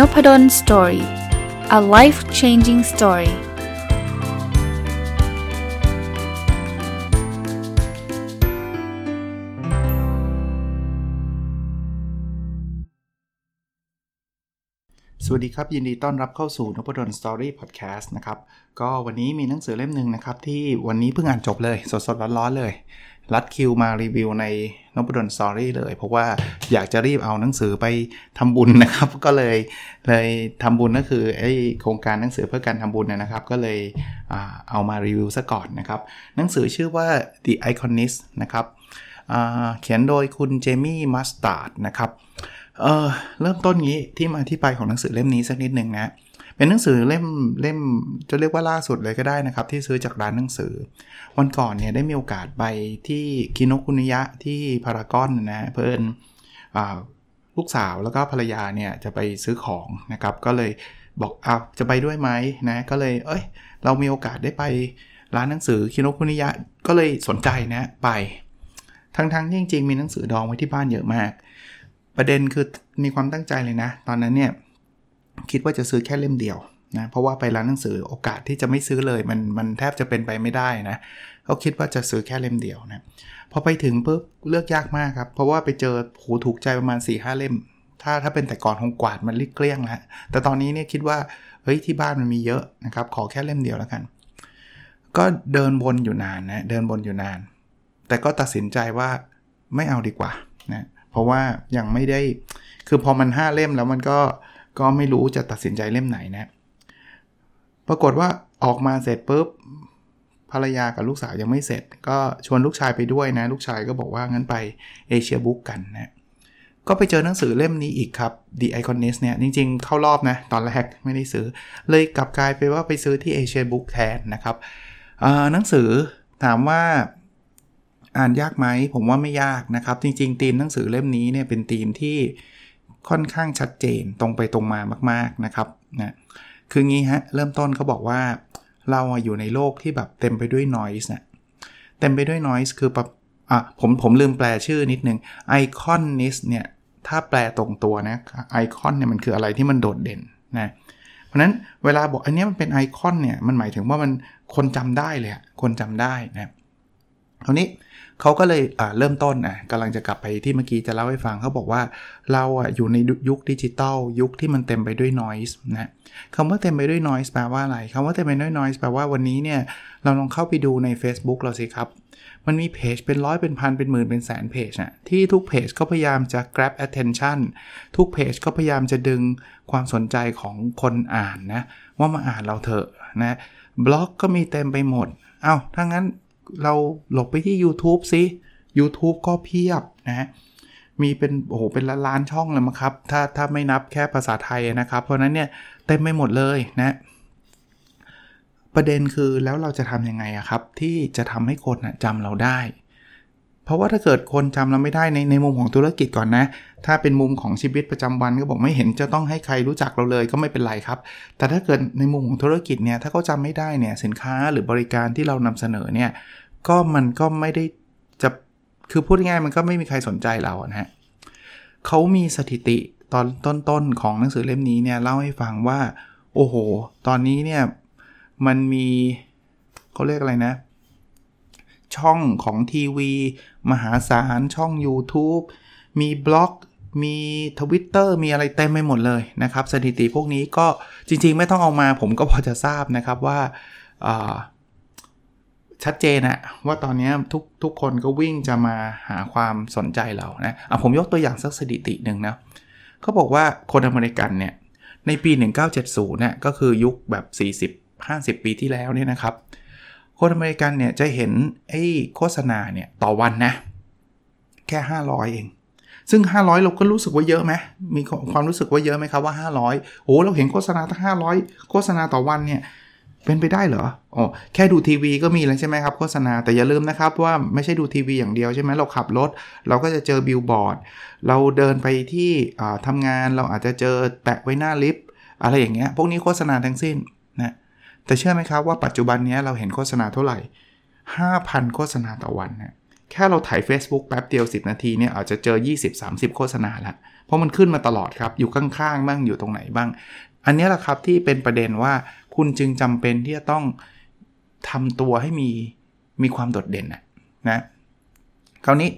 Nopadol Story a life changing story สวัสดีครับ ยินดีต้อนรับเข้าสู่นพดล Story พอดแคสต์นะครับ ก็วันนี้มีหนังสือเล่มหนึ่งนะครับ ที่วันนี้เพิ่งอ่านจบเลย สดๆร้อนๆเลยลัดคิวมารีวิวในนพดล Story เลย เพราะว่าอยากจะรีบเอาหนังสือไปทำบุญนะครับ ก็เลยเลยทำบุญก็คือไอโครงการหนังสือเพื่อการทำบุญนะครับ ก็เลยเอามารีวิวซะก่อนนะครับ หนังสือชื่อว่า The Iconist นะครับเขียนโดยคุณเจมี่มัสตาร์ดนะครับเเริ่มต้นงี้ที่มาที่ไปของหนังสือเล่มนี้สักนิดหนึ่งนะ เป็นหนังสือเล่มเล่มจะเรียกว่าล่าสุดเลยก็ได้นะครับ ที่ซื้อจากร้านหนังสือ วันก่อนเนี่ยได้มีโอกาสไปที่คิโนคุนิยะที่พารากอนนะเพื่อนลูกสาวแล้วก็ภรรยาเนี่ยจะไปซื้อของนะครับ ก็เลยบอกเอาจะไปด้วยไหมนะก็เลยเอ้ย เรามีโอกาสได้ไปร้านหนังสือคิโนคุนิยะก็เลยสนใจนะไป ทั้งๆที่จริงๆมีหนังสือดองไว้ที่บ้านเยอะมาก ประเด็นคือมีความตั้งใจเลยนะ ตอนนั้นเนี่ย คิดว่าจะซื้อแค่เล่มเดียวนะเพราะว่าไปร้านหนังสือโอกาสที่จะไม่ซื้อเลยมันมันแทบจะเป็นไปไม่ได้นะเขาคิดว่าจะซื้อแค่เล่มเดียวนะพอไปถึงปุ๊บเลือกยากมากครับ เพราะว่าไปเจอหูถูกใจประมาณ4ีหเล่ม ถ้าถ้าเป็นแต่ก่อนคงกวาดมันลิกเกลี้ยงแล้วแต่ตอนนี้เนี่ยคิดว่าเฮ้ยที่บ้านมันมีเยอะนะครับขอแค่เล่มเดียวแล้วกัน ก็เดินบนอยู่นานนะเดินบนอยู่นาน แต่ก็ตัดสินใจว่าไม่เอาดีกว่านะเพราะว่ายังไม่ได้คือพอมัน5เล่มแล้วมันก็ ก็ไม่รู้จะตัดสินใจเล่มไหนนะ ปรากฏว่าออกมาเสร็จปุ๊บภรรยากับลูกสาวยังไม่เสร็จ ก็ชวนลูกชายไปด้วยนะ ลูกชายก็บอกว่างั้นไปเอเชียบุ๊กกันนะก็ไปเจอหนังสือเล่มนี้อีกครับ The Iconist เนี่ย จริงๆ เข้ารอบนะ ตอนแรกไม่ได้ซื้อ เลยกลับกลายไปว่าไปซื้อที่เอเชียบุ๊กแทนนะครับหนังสือถามว่าอ่านยากไหมผมว่าไม่ยากนะครับ จริง ๆ ธีมหนังสือเล่มนี้เนี่ยเป็นธีมที่ ค่อนข้างชัดเจนตรงไปตรงมามากๆนะครับนะคืองี้ฮะเริ่มต้นเขาบอกว่า เราอยู่ในโลกที่แบบเต็มไปด้วย noise นะเต็มไปด้วย noise คือแบบอะผมผมลืมแปลชื่อนิดนึง iconist เนี่ยถ้าแปลตรงตัวนะไอคอนเนี่ยมันคืออะไรที่มันโดดเด่นนะเพราะนั้นเวลาบอกอันนี้มันเป็นไอคอนเนี่ยมันหมายถึงว่ามันคนจำได้เลยคนจำได้นะคราวนี้ เขาก็เลยเริ่มต้นอะกำลังจะกลับไปที่เมื่อกี้จะเล่าให้ฟังเขาบอกว่าเราอะอยู่ในยุคดิจิตอลยุคที่มันเต็มไปด้วยนอยส์นะคำว่าเต็มไปด้วยนอยส์แปลว่าอะไรคำว่าเต็มไปด้วยนอยส์แปลว่าวันนี้เนี่ยเราลองเข้าไปดูใน Facebook เราสิครับ มันมีเพจเป็นร้อยเป็นพันเป็นหมื่นเป็นแสนเพจนะที่ทุกเพจก็พยายามจะ grab attention ทุกเพจก็พยายามจะดึงความสนใจของคนอ่านนะว่ามาอ่านเราเถอะนะบล็อกก็มีเต็มไปหมดเอา้าถ้างั้น เราหลบไปที่ YouTube ซิ YouTube ก็เพียบนะมีเป็นโอ้โหเป็นล้านช่องเลยมั้งครับ ถ้าถ้าไม่นับแค่ภาษาไทยนะครับ เพราะนั้นเนี่ยเต็มไปหมดเลยนะประเด็นคือแล้วเราจะทำยังไงอะครับ ที่จะทำให้คนจำเราได้ ราะว่าถ้าเกิดคนจำเราไม่ได้ในในมุมของธุรกิจก่อนนะ ถ้าเป็นมุมของชีวิตประจำวันก็บอกไม่เห็นจะต้องให้ใครรู้จักเราเลยก็ไม่เป็นไรครับ แต่ถ้าเกิดในมุมของธุรกิจเนี่ยถ้าเขาจาไม่ได้เนี่ยสินค้าหรือบริการที่เรานำเสนอเนี่ยก็มันก็ไม่ได้จะคือพูดง่ายมันก็ไม่มีใครสนใจเรานะฮะเขามีสถิติตอนต้นๆของหนังสือเล่มนี้เนี่ยเล่าให้ฟังว่า โอ้โห ตอนนี้เนี่ยมันมีเขาเรียกอะไรนะ ช่องของทีวี มหาศาลช่อง YouTube มีบล็อกมีทวิตเตอร์มีอะไรเต็มไปหมดเลยนะครับ สถิติพวกนี้ก็จริงๆ ไม่ต้องเอามาผมก็พอจะทราบนะครับว่าชัดเจนนะว่าตอนนี้ทุกทุกคนก็วิ่งจะมาหาความสนใจเรานะะผมยกตัวอย่างสักสถิติหนึ่งนะเขาบอกว่าคนอเมริกันเนี่ยในปี 1970เนี่ยก็คือยุคแบบ 40 50 ปีที่แล้วเนี่ยนะครับ คนอเมริกันเนี่ยจะเห็นไอ้โฆษณาเนี่ยต่อวันนะ แค่ 500 เอง ซึ่ง 500 เราก็รู้สึกว่าเยอะไหมมีความรู้สึกว่าเยอะไหมครับว่า 500โอ้เราเห็นโฆษณาตั้ง500 โฆษณาต่อวันเนี่ยเป็นไปได้เหรออ๋อแค่ดูทีวีก็มีแล้วใช่ไหมครับโฆษณา แต่อย่าลืมนะครับว่าไม่ใช่ดูทีวีอย่างเดียวใช่ไหมเราขับรถ เราก็จะเจอบิลบอร์ด เราเดินไปที่ทำงานเราอาจจะเจอแปะไว้หน้าลิฟต์อะไรอย่างเงี้ย พวกนี้โฆษณาทั้งสิ้น แต่เชื่อไหมครับว่าปัจจุบันนี้เราเห็นโฆษณาเท่าไหร่ 5,000 โฆษณาต่อวันนะแค่เราถ่าย Facebook แป๊บเดียว 10 นาทีเนี่ยอาจจะเจอ 20-30 โฆษณาแล้วเพราะมันขึ้นมาตลอดครับ อยู่ข้างๆบ้างอยู่ตรงไหนบ้าง อันนี้แหละครับที่เป็นประเด็นว่าคุณจึงจำเป็นที่จะต้องทำตัวให้มีมีความโดดเด่นนะนะคราวนี้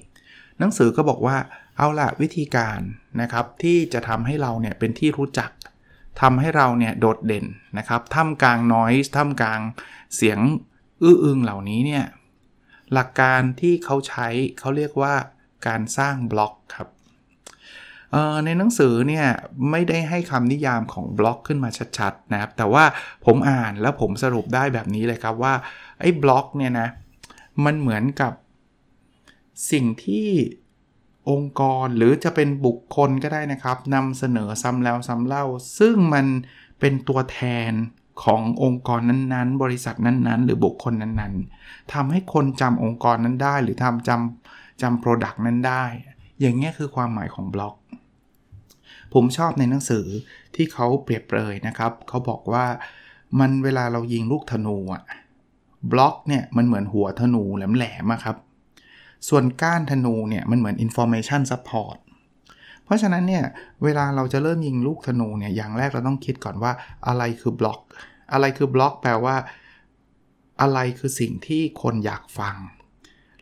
หนังสือก็บอกว่าเอาล่ะวิธีการนะครับที่จะทำให้เราเนี่ยเป็นที่รู้จัก ทำให้เราเนี่ยโดดเด่นนะครับท่ามกลางนอยส์ท่ามกลางเสียงอื้ออึงเหล่านี้เนี่ยหลักการที่เขาใช้เขาเรียกว่าการสร้างบล็อกครับในหนังสือเนี่ยไม่ได้ให้คำนิยามของบล็อกขึ้นมาชัดๆนะครับ แต่ว่าผมอ่านแล้วผมสรุปได้แบบนี้เลยครับว่าไอ้บล็อกเนี่ยนะมันเหมือนกับสิ่งที่ องค์กรหรือจะเป็นบุคคลก็ได้นะครับนำเสนอซ้ำแล้วซ้ำเล่า ซึ่งมันเป็นตัวแทนขององค์กรนั้นๆ บริษัทนั้นๆ หรือบุคคลนั้นๆทำให้คนจำองค์กรนั้นได้ หรือทำจำจำ product นั้นได้ อย่างนี้คือความหมายของบล็อก ผมชอบในหนังสือที่เขาเปรียบเปรยนะครับเขาบอกว่ามันเวลาเรายิงลูกธนูอะบล็อกเนี่ยมันเหมือนหัวธนูแหลมๆครับ ส่วนก้านธนูเนี่ยมันเหมือน information support เพราะฉะนั้นเนี่ยเวลาเราจะเริ่มยิงลูกธนูเนี่ยอย่างแรกเราต้องคิดก่อนว่าอะไรคือบล็อก อะไรคือบล็อกแปลว่า อะไรคือสิ่งที่คนอยากฟัง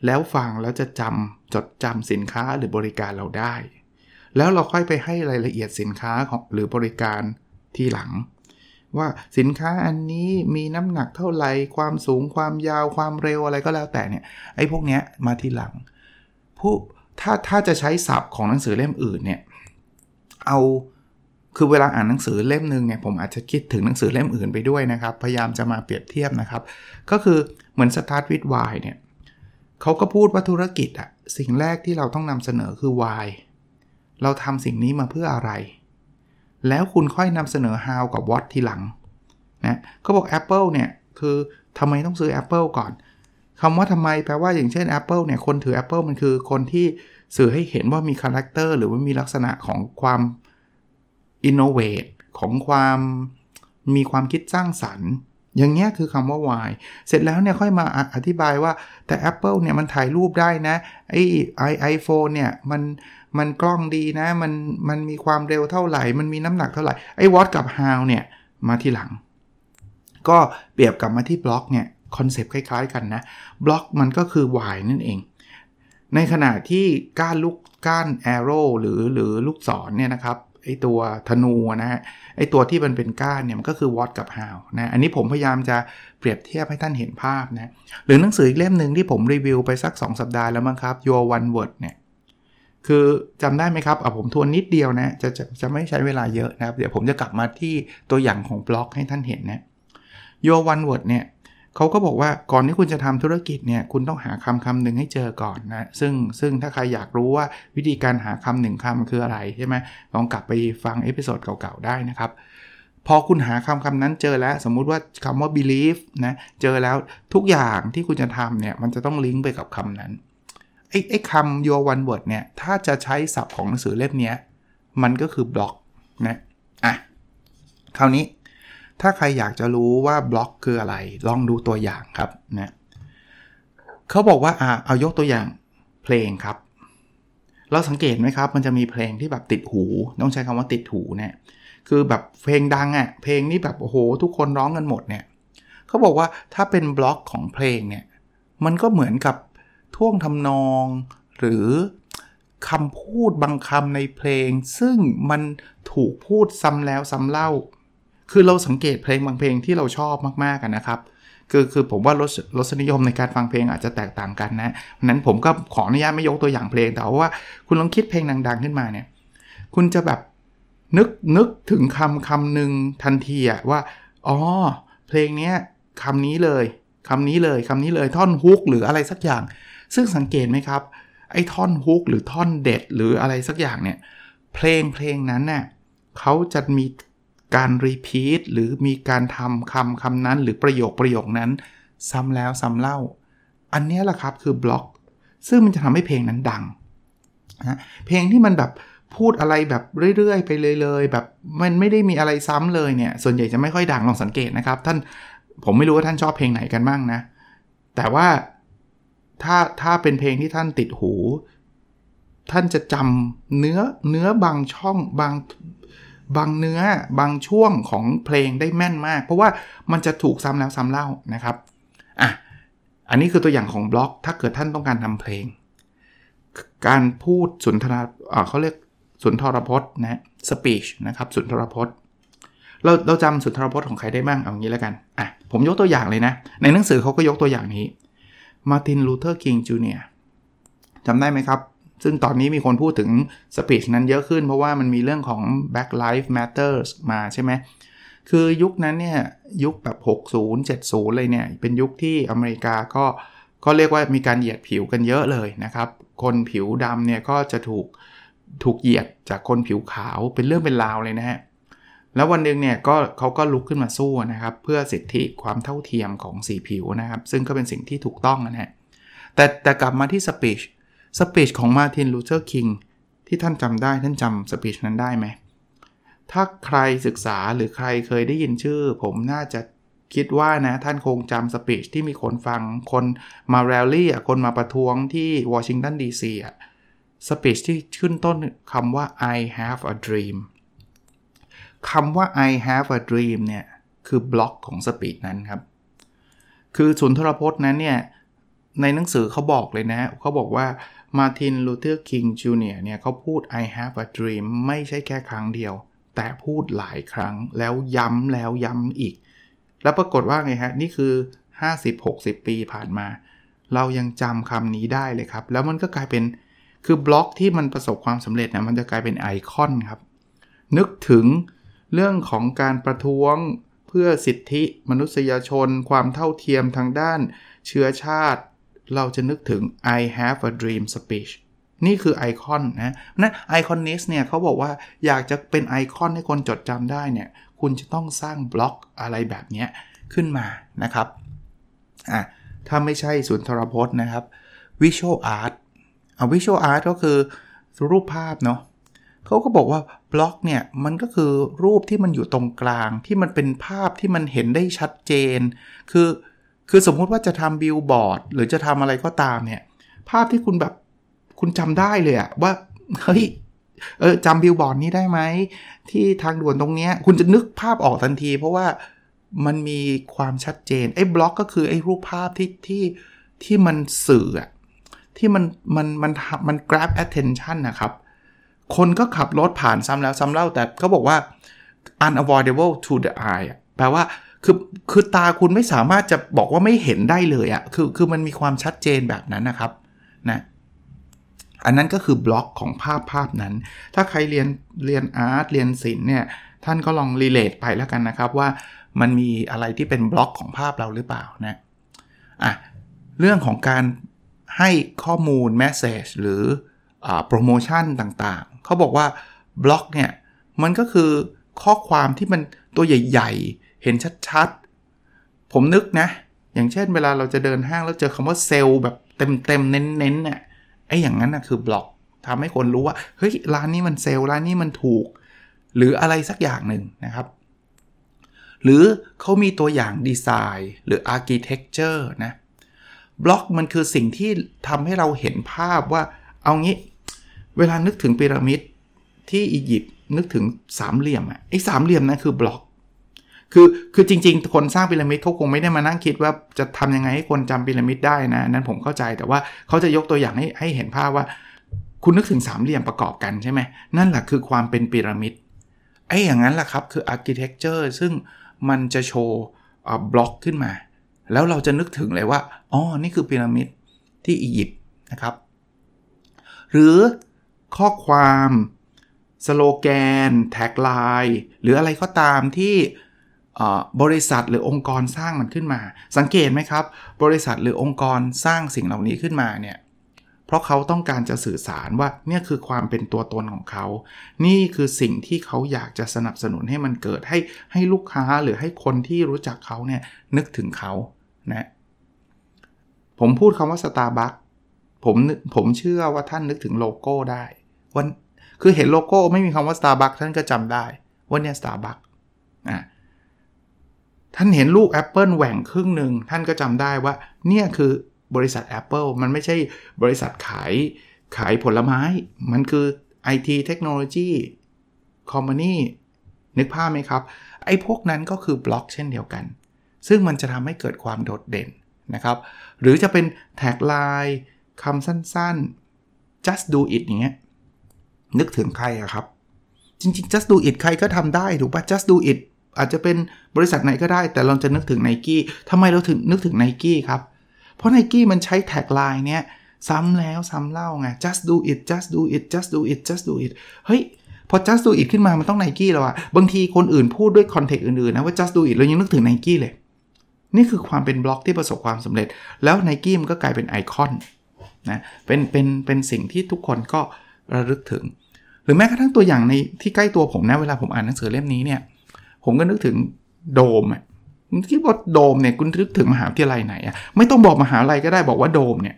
แล้วฟังแล้วจะจำจดจำสินค้าหรือบริการเราได้ แล้วเราค่อยไปให้รายละเอียดสินค้าของหรือบริการที่หลัง ว่าสินค้าอันนี้มีน้ำหนักเท่าไหร่ ความสูงความยาวความเร็วอะไรก็แล้วแต่เนี่ยไอ้พวกเนี้ยมาทีหลัง ผู้ถ้าถ้าจะใช้ศัพท์ของหนังสือเล่มอื่นเนี่ยเอาคือเวลาอ่านหนังสือเล่มหนึ่งเนี่ยผมอาจจะคิดถึงหนังสือเล่มอื่นไปด้วยนะครับ พยายามจะมาเปรียบเทียบนะครับ ก็คือเหมือน Start with Why เนี่ยเขาก็พูดว่าธุรกิจอะสิ่งแรกที่เราต้องนำเสนอคือ Why เราทำสิ่งนี้มาเพื่ออะไร แล้วคุณค่อยนำเสนอ How กับ What ทีหลังนะเขาบอก Apple เนี่ย คือทำไมต้องซื้อ Apple ก่อนคำว่าทำไมแปลว่าอย่างเช่น Apple เนี่ย คนถือ Apple มันคือคนที่สื่อให้เห็นว่ามี character หรือว่ามีลักษณะของความ innovate ของความมีความคิดสร้างสรรค์อย่างเงี้ยคือคำว่า why เสร็จแล้วเนี่ยค่อยมาอธิบายว่าแต่ Apple เนี่ยมันถ่ายรูปได้นะไอ้ไอ iPhone เนี่ยมัน มันกล้องดีนะ มันมันมีความเร็วเท่าไหร่ มันมีน้ำหนักเท่าไหร่ ไอ้ what กับ how เนี่ย มาที่หลัง ก็เปรียบกับมาที่บล็อกเนี่ย concept คล้ายๆกันนะบล็อกมันก็คือ why นั่นเอง ในขณะที่ก้านลูกก้าน arrow หรือหรือลูกศรเนี่ยนะครับไอตัวธนูนะฮะไอตัวที่มันเป็นก้านเนี่ยมันก็คือ what กับ how นะอันนี้ผมพยายามจะเปรียบเทียบให้ท่านเห็นภาพนะหรือหนังสืออีกเล่มหนึ่งที่ผมรีวิวไปสัก 2 สัปดาห์แล้วมั้งครับ your one word เนี่ย คือจำได้ไหมครับเอะผมทวนนิดเดียวนะจะจะจะไม่ใช้เวลาเยอะนะครับ เดี๋ยวผมจะกลับมาที่ตัวอย่างของบล็อกให้ท่านเห็นนะ your one word เนี่ยเขาก็บอกว่าก่อนที่คุณจะทำธุรกิจเนี่ยคุณต้องหาคำคำหนึ่งให้เจอก่อนนะซึ่งซึ่งถ้าใครอยากรู้ว่าวิธีการหาคำหนึ่งคำคืออะไรใช่ไหมลองกลับไปฟัง episode เก่าๆได้นะครับพอคุณหาคำคำนั้นเจอแล้ว สมมุติว่าคำว่า believe นะเจอแล้วทุกอย่างที่คุณจะทำเนี่ยมันจะต้องลิงก์ไปกับคำนั้น ไอ้ไอ้คำ your one word เนี่ย ถ้าจะใช้ศัพท์ของหนังสือเล่มนี้มันก็คือบล็อกนะอะคราวนี้ถ้าใครอยากจะรู้ว่าบล็อกคืออะไร ลองดูตัวอย่างครับนะเขาบอกว่าอ่าเอายกตัวอย่างเพลงครับ เราสังเกตไหมครับ มันจะมีเพลงที่แบบติดหู ต้องใช้คำว่าติดหูเนี่ย คือแบบเพลงดังอะ่ะ เพลงนี้แบบโอ้โห ทุกคนร้องกันหมดเนี่ยเขาบอกว่าถ้าเป็นบล็อกของเพลงเนี่ย มันก็เหมือนกับ ท่วงทำนอง หรือคำพูดบางคำในเพลง ซึ่งมันถูกพูดซ้ำแล้วซ้ำเล่า คือเราสังเกตเพลงบางเพลงที่เราชอบมากๆกันนะครับ คือคือผมว่ารสรสนิยมในการฟังเพลงอาจจะแตกต่างกันนะนั้นผมก็ขออนุญาตไม่ยกตัวอย่างเพลงแต่ว่าคุณลองคิดเพลงดัง ๆ ขึ้นมาเนี่ย คุณจะแบบนึกนึกถึงคำคำหนึ่งทันทีอะว่าอ๋อเพลงนี้คำนี้เลยคำนี้เลยคำนี้เลยท่อนฮุกหรืออะไรสักอย่าง ซึ่งสังเกตไหมครับ ไอ้ท่อนฮุกหรือท่อนเด็ด หรืออะไรสักอย่างเนี่ย เพลงเพลงนั้นเน่ยเขาจะมีการรีพีทหรือมีการทำคำคำนั้น หรือประโยคประโยคนั้น ซ้ำแล้วซ้ำเล่า อันนี้แหละครับคือบล็อก ซึ่งมันจะทำให้เพลงนั้นดังนะเพลงที่มันแบบพูดอะไรแบบเรื่อยๆ ไปเลยๆแบบมันไม่ได้มีอะไรซ้ำเลยเนี่ย ส่วนใหญ่จะไม่ค่อยดังลองสังเกตนะครับ ท่านผมไม่รู้ว่าท่านชอบเพลงไหนกันบ้างนะ แต่ว่า ถ้าถ้าเป็นเพลงที่ท่านติดหู ท่านจะจำเนื้อเนื้อบางช่องบางบางเนื้อบางช่วงของเพลงได้แม่นมาก เพราะว่ามันจะถูกซ้ำแล้วซ้ำเล่านะครับอะอันนี้คือตัวอย่างของบล็อก ถ้าเกิดท่านต้องการทำเพลง การพูดสุนทรเขาเรียกสุนทรพจน์นะ speech นะครับสุนทรพจน์ เราเราจำสุนทรพจน์ของใครได้บ้างเอางี้แล้วกันอะผมยกตัวอย่างเลยนะ ในหนังสือเขาก็ยกตัวอย่างนี้ มาร์ตินลูเทอร์คิงจูเนียร์จำได้ไหมครับ ซึ่งตอนนี้มีคนพูดถึง speech นั้นเยอะขึ้นเพราะว่ามันมีเรื่องของ Black Lives Matters มาใช่ไหม คือยุคนั้นเนี่ย ยุคแบบ 60 70 เลยเนี่ย เป็นยุคที่อเมริกาก็ก็เรียกว่ามีการเหยียดผิวกันเยอะเลยนะครับ คนผิวดำเนี่ยก็จะถูกถูกเหยียดจากคนผิวขาวเป็นเรื่องเป็นราวเลยนะฮะ แล้ววันหนึ่งเนี่ยก็เขาก็ลุกขึ้นมาสู้นะครับ เพื่อสิทธิความเท่าเทียมของสีผิวนะครับ ซึ่งก็เป็นสิ่งที่ถูกต้องนะฮะแต่แต่กลับมาที่ speech speech ของมาร์ตินลูเทอร์คิงที่ท่านจำได้ท่านจำ speech นั้นได้ไหมถ้าใครศึกษาหรือใครเคยได้ยินชื่อ ผมน่าจะคิดว่านะ ท่านคงจำ speech ที่มีคนฟัง คนมาแรลลี่อะคนมาประท้วงที่วอชิงตันดีซีอะ speech ที่ขึ้นต้นคำว่า I have a dream คำว่า I have a dream เนี่ย คือบล็อกของ speech นั้นครับ คือสุนทรพจน์นั้นเนี่ย ในหนังสือเขาบอกเลยนะเขาบอกว่ามาร์ตินลูเทอร์คิงจูเนียร์เนี่ยเขาพูด I have a dream ไม่ใช่แค่ครั้งเดียว แต่พูดหลายครั้งแล้วย้ำแล้วย้ำอีก แล้วปรากฏว่าไงฮะ นี่คือ 50-60 ปีผ่านมา เรายังจำคำนี้ได้เลยครับ แล้วมันก็กลายเป็นคือบล็อกที่มันประสบความสำเร็จนะมันจะกลายเป็นไอคอนครับ นึกถึง เรื่องของการประท้วงเพื่อสิทธิมนุษยชน ความเท่าเทียมทางด้านเชื้อชาติ เราจะนึกถึง I have a dream speech นี่คือไอคอนนะนะ Iconist เนี่ยเขาบอกว่าอยากจะเป็นไอคอนให้คนจดจำได้เนี่ย คุณจะต้องสร้างบล็อกอะไรแบบนี้ขึ้นมานะครับ อะ ถ้าไม่ใช่สุนทรพจน์นะครับ Visual Art เอา visual art ก็คือรูปภาพเนาะ เขาก็บอกว่าบล็อกเนี่ยมันก็คือรูปที่มันอยู่ตรงกลางที่มันเป็นภาพที่มันเห็นได้ชัดเจน คือคือสมมุติว่าจะทำบิลบอร์ดหรือจะทำอะไรก็ตามเนี่ย ภาพที่คุณแบบคุณจำได้เลยอะว่าเฮ้ยเออจำบิลบอร์ดนี้ได้ไหม ที่ทางด่วนตรงเนี้ย คุณจะนึกภาพออกทันที เพราะว่ามันมีความชัดเจนไอ้บล็อกก็คือไอ้รูปภาพที่ที่ที่มันสื่อที่มันมันมันมัน grab attention นะครับ คนก็ขับรถผ่านซ้ำแล้วซ้ำเล่าแต่เขาบอกว่า unavoidable to the eye แปลว่าคือคือตาคุณไม่สามารถจะบอกว่าไม่เห็นได้เลยอะ่ะคือคือมันมีความชัดเจนแบบนั้นนะครับนะอันนั้นก็คือบล็อกของภาพภาพนั้น ถ้าใครเรียนเรียน art เรียนศิลป์เนี่ยท่านก็ลอง relate ไปแล้วกันนะครับว่ามันมีอะไรที่เป็นบล็อกของภาพเราหรือเปล่านะอะเรื่องของการให้ข้อมูล message หรือโปรโมชั่นต่าง เขาบอกว่าบล็อกเนี่ยมันก็คือข้อความที่มันตัวใหญ่ๆ เห็นชัดๆ ผมนึกนะ อย่างเช่นเวลาเราจะเดินห้างแล้วเจอคำว่าเซลล์แบบเต็มๆ เน้นๆเนี่ยไอ้อย่างนั้นนะคือบล็อกทำให้คนรู้ว่า เฮ้ย ร้านนี้มันเซลล์ร้านนี้มันถูก หรืออะไรสักอย่างหนึ่งนะครับ หรือเขามีตัวอย่างดีไซน์หรือ architecture นะบล็อกมันคือสิ่งที่ทำให้เราเห็นภาพว่าเอางี้ เวลานึกถึงพีระมิดที่อียิปต์นึกถึงสามเหลี่ยมอะไอ้สามเหลี่ยมนั่นคือบล็อก คือคือจริง ๆ คนสร้างพีระมิดเขาคงไม่ได้มานั่งคิดว่าจะทำยังไงให้คนจำพีระมิดได้นะนั้นผมเข้าใจแต่ว่าเขาจะยกตัวอย่างให้ให้เห็นภาพว่า คุณนึกถึงสามเหลี่ยมประกอบกันใช่ไหมนั่นแหละคือความเป็นพีระมิดไอ้อย่างนั้นแหละครับคือ architecture ซึ่งมันจะโชว์บล็อกขึ้นมา แล้วเราจะนึกถึงเลยว่าอ๋อนี่คือพีระมิดที่อียิปต์นะครับ หรือ ข้อความสโลแกน tagline หรืออะไรก็ตามที่บริษัทหรือองค์กรสร้างมันขึ้นมา สังเกตไหมครับ บริษัทหรือองค์กรสร้างสิ่งเหล่านี้ขึ้นมาเนี่ยเพราะเขาต้องการจะสื่อสารว่าเนี่ยคือความเป็นตัวตนของเขา นี่คือสิ่งที่เขาอยากจะสนับสนุนให้มันเกิดให้ให้ลูกค้าหรือให้คนที่รู้จักเขาเนี่ยนึกถึงเขานะผมพูดคำว่าสตาร์บัคผมผมเชื่อว่าท่านนึกถึงโลโก้ได้ มันคือเห็นโลโก้ไม่มีคำว่า Starbucks ท่านก็จำได้ว่าเนี่ย Starbucks อะท่านเห็นลูกแอปเปิลแหว่งครึ่งหนึ่งท่านก็จำได้ว่า เนี่ยคือบริษัท Apple มันไม่ใช่บริษัทขายขายผลไม้ มันคือ IT เทคโนโลยีคอมมานีนึกภาพไหมครับ ไอ้พวกนั้นก็คือบล็อกเช่นเดียวกัน ซึ่งมันจะทำให้เกิดความโดดเด่นนะครับ หรือจะเป็น tagline คำสั้นๆ just do it อย่างเงี้ย นึกถึงใครอะครับ จริงๆ just do it ใครก็ทำได้ถูกปะ just do it อาจจะเป็นบริษัทไหนก็ได้ แต่เราจะนึกถึง n i กี้ทำไมเราถึงนึกถึง n i กี้ครับ เพราะ n i กี้มันใช้แท็กไลน์เนี้ยซ้ำแล้วซ้ำเล่าไง just do it just do it just do it just do it เฮ้ย พอ just do it ขึ้นมามันต้อง n i กี้แล้วอะบางทีคนอื่นพูดด้วย context อื่นๆนะว่า just do it เรายังนึกถึง n i กี้เลย นี่คือความเป็นบล็อกที่ประสบความสำเร็จ แล้ว n i กี้มันก็กลายเป็นไอคอนนะเป็นเป็นเป็นสิ่งที่ทุกคนก็ ระลึกถึง หรือแม้กระทั่งตัวอย่างในที่ใกล้ตัวผมนะเวลาผมอ่านหนังสือเล่มนี้เนี่ยผมก็นึกถึงโดมอะคิดว่าโดมเนี่ยคุณนึกถึงมหาวิทยาลัยไหนอะไม่ต้องบอกมหาลัยก็ได้บอกว่าโดมเนี่ย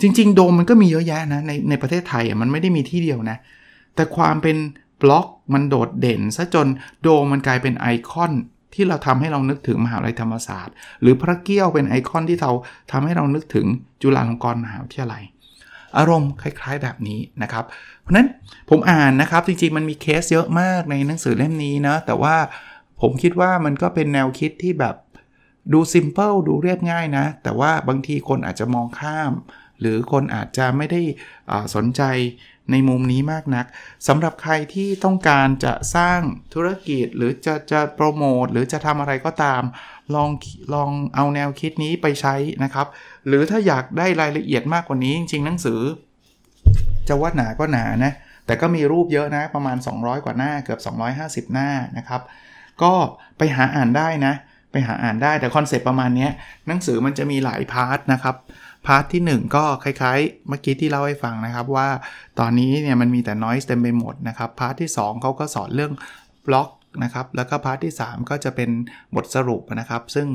จริง ๆ โดมมันก็มีเยอะแยะนะในในประเทศไทยอะมันไม่ได้มีที่เดียวนะ แต่ความเป็นบล็อกมันโดดเด่นซะจนโดมมันกลายเป็นไอคอนที่เราทำให้เรานึกถึงมหาวิทยาลัยธรรมศาสตร์ หรือพระเกี้ยวเป็นไอคอนที่เราทำให้เรานึกถึงจุฬาลงกรณ์มหาวิทยาลัย อารมณ์คล้ายๆแบบนี้นะครับ เพราะนั้นผมอ่านนะครับจริงๆมันมีเคสเยอะมากในหนังสือเล่มนี้นะแต่ว่าผมคิดว่ามันก็เป็นแนวคิดที่แบบดูซิมเ l ิลดูเรียบง่ายนะ แต่ว่าบางทีคนอาจจะมองข้าม หรือคนอาจจะไม่ได้สนใจในมุมนี้มากนักสำหรับใครที่ต้องการจะสร้างธุรกิจหรือจะจะโปรโมทหรือจะทำอะไรก็ตาม ลองลองเอาแนวคิดนี้ไปใช้นะครับ หรือถ้าอยากได้รายละเอียดมากกว่านี้จริงๆหนังสือ จะว่าหนาก็หนานะ แต่ก็มีรูปเยอะนะประมาณ 200 กว่าหน้าเกือบ 250 หน้านะครับ ก็ไปหาอ่านได้นะ ไปหาอ่านได้แต่คอนเซปต์ประมาณนี้หนังสือมันจะมีหลาย part นะครับpart ที่ 1 ก็คล้ายๆ เมื่อกี้ที่เล่าให้ฟังนะครับว่าตอนนี้เนี่ยมันมีแต่ noise เต็มไปหมดนะครับ part ที่ 2เขาก็สอนเรื่องบล็อกนะครับแล้วก็ part ที่ 3 ก็จะเป็นบทสรุปนะครับ ซึ่ง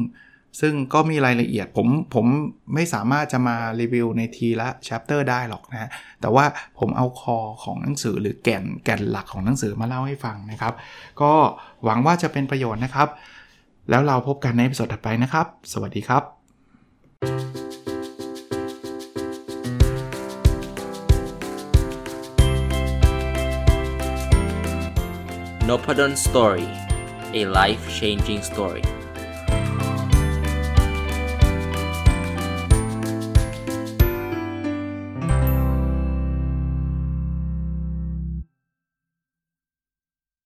ซึ่งก็มีรายละเอียดผมผมไม่สามารถจะมารีวิวในทีละ chapter ได้หรอกนะแต่ว่าผมเอา core ของหนังสือหรือแก่นแก่นหลักของหนังสือมาเล่าให้ฟังนะครับ ก็หวังว่าจะเป็นประโยชน์นะครับ แล้วเราพบกันในสดถัดไปนะครับ สวัสดีครับ n o p a d o n Story a life changing story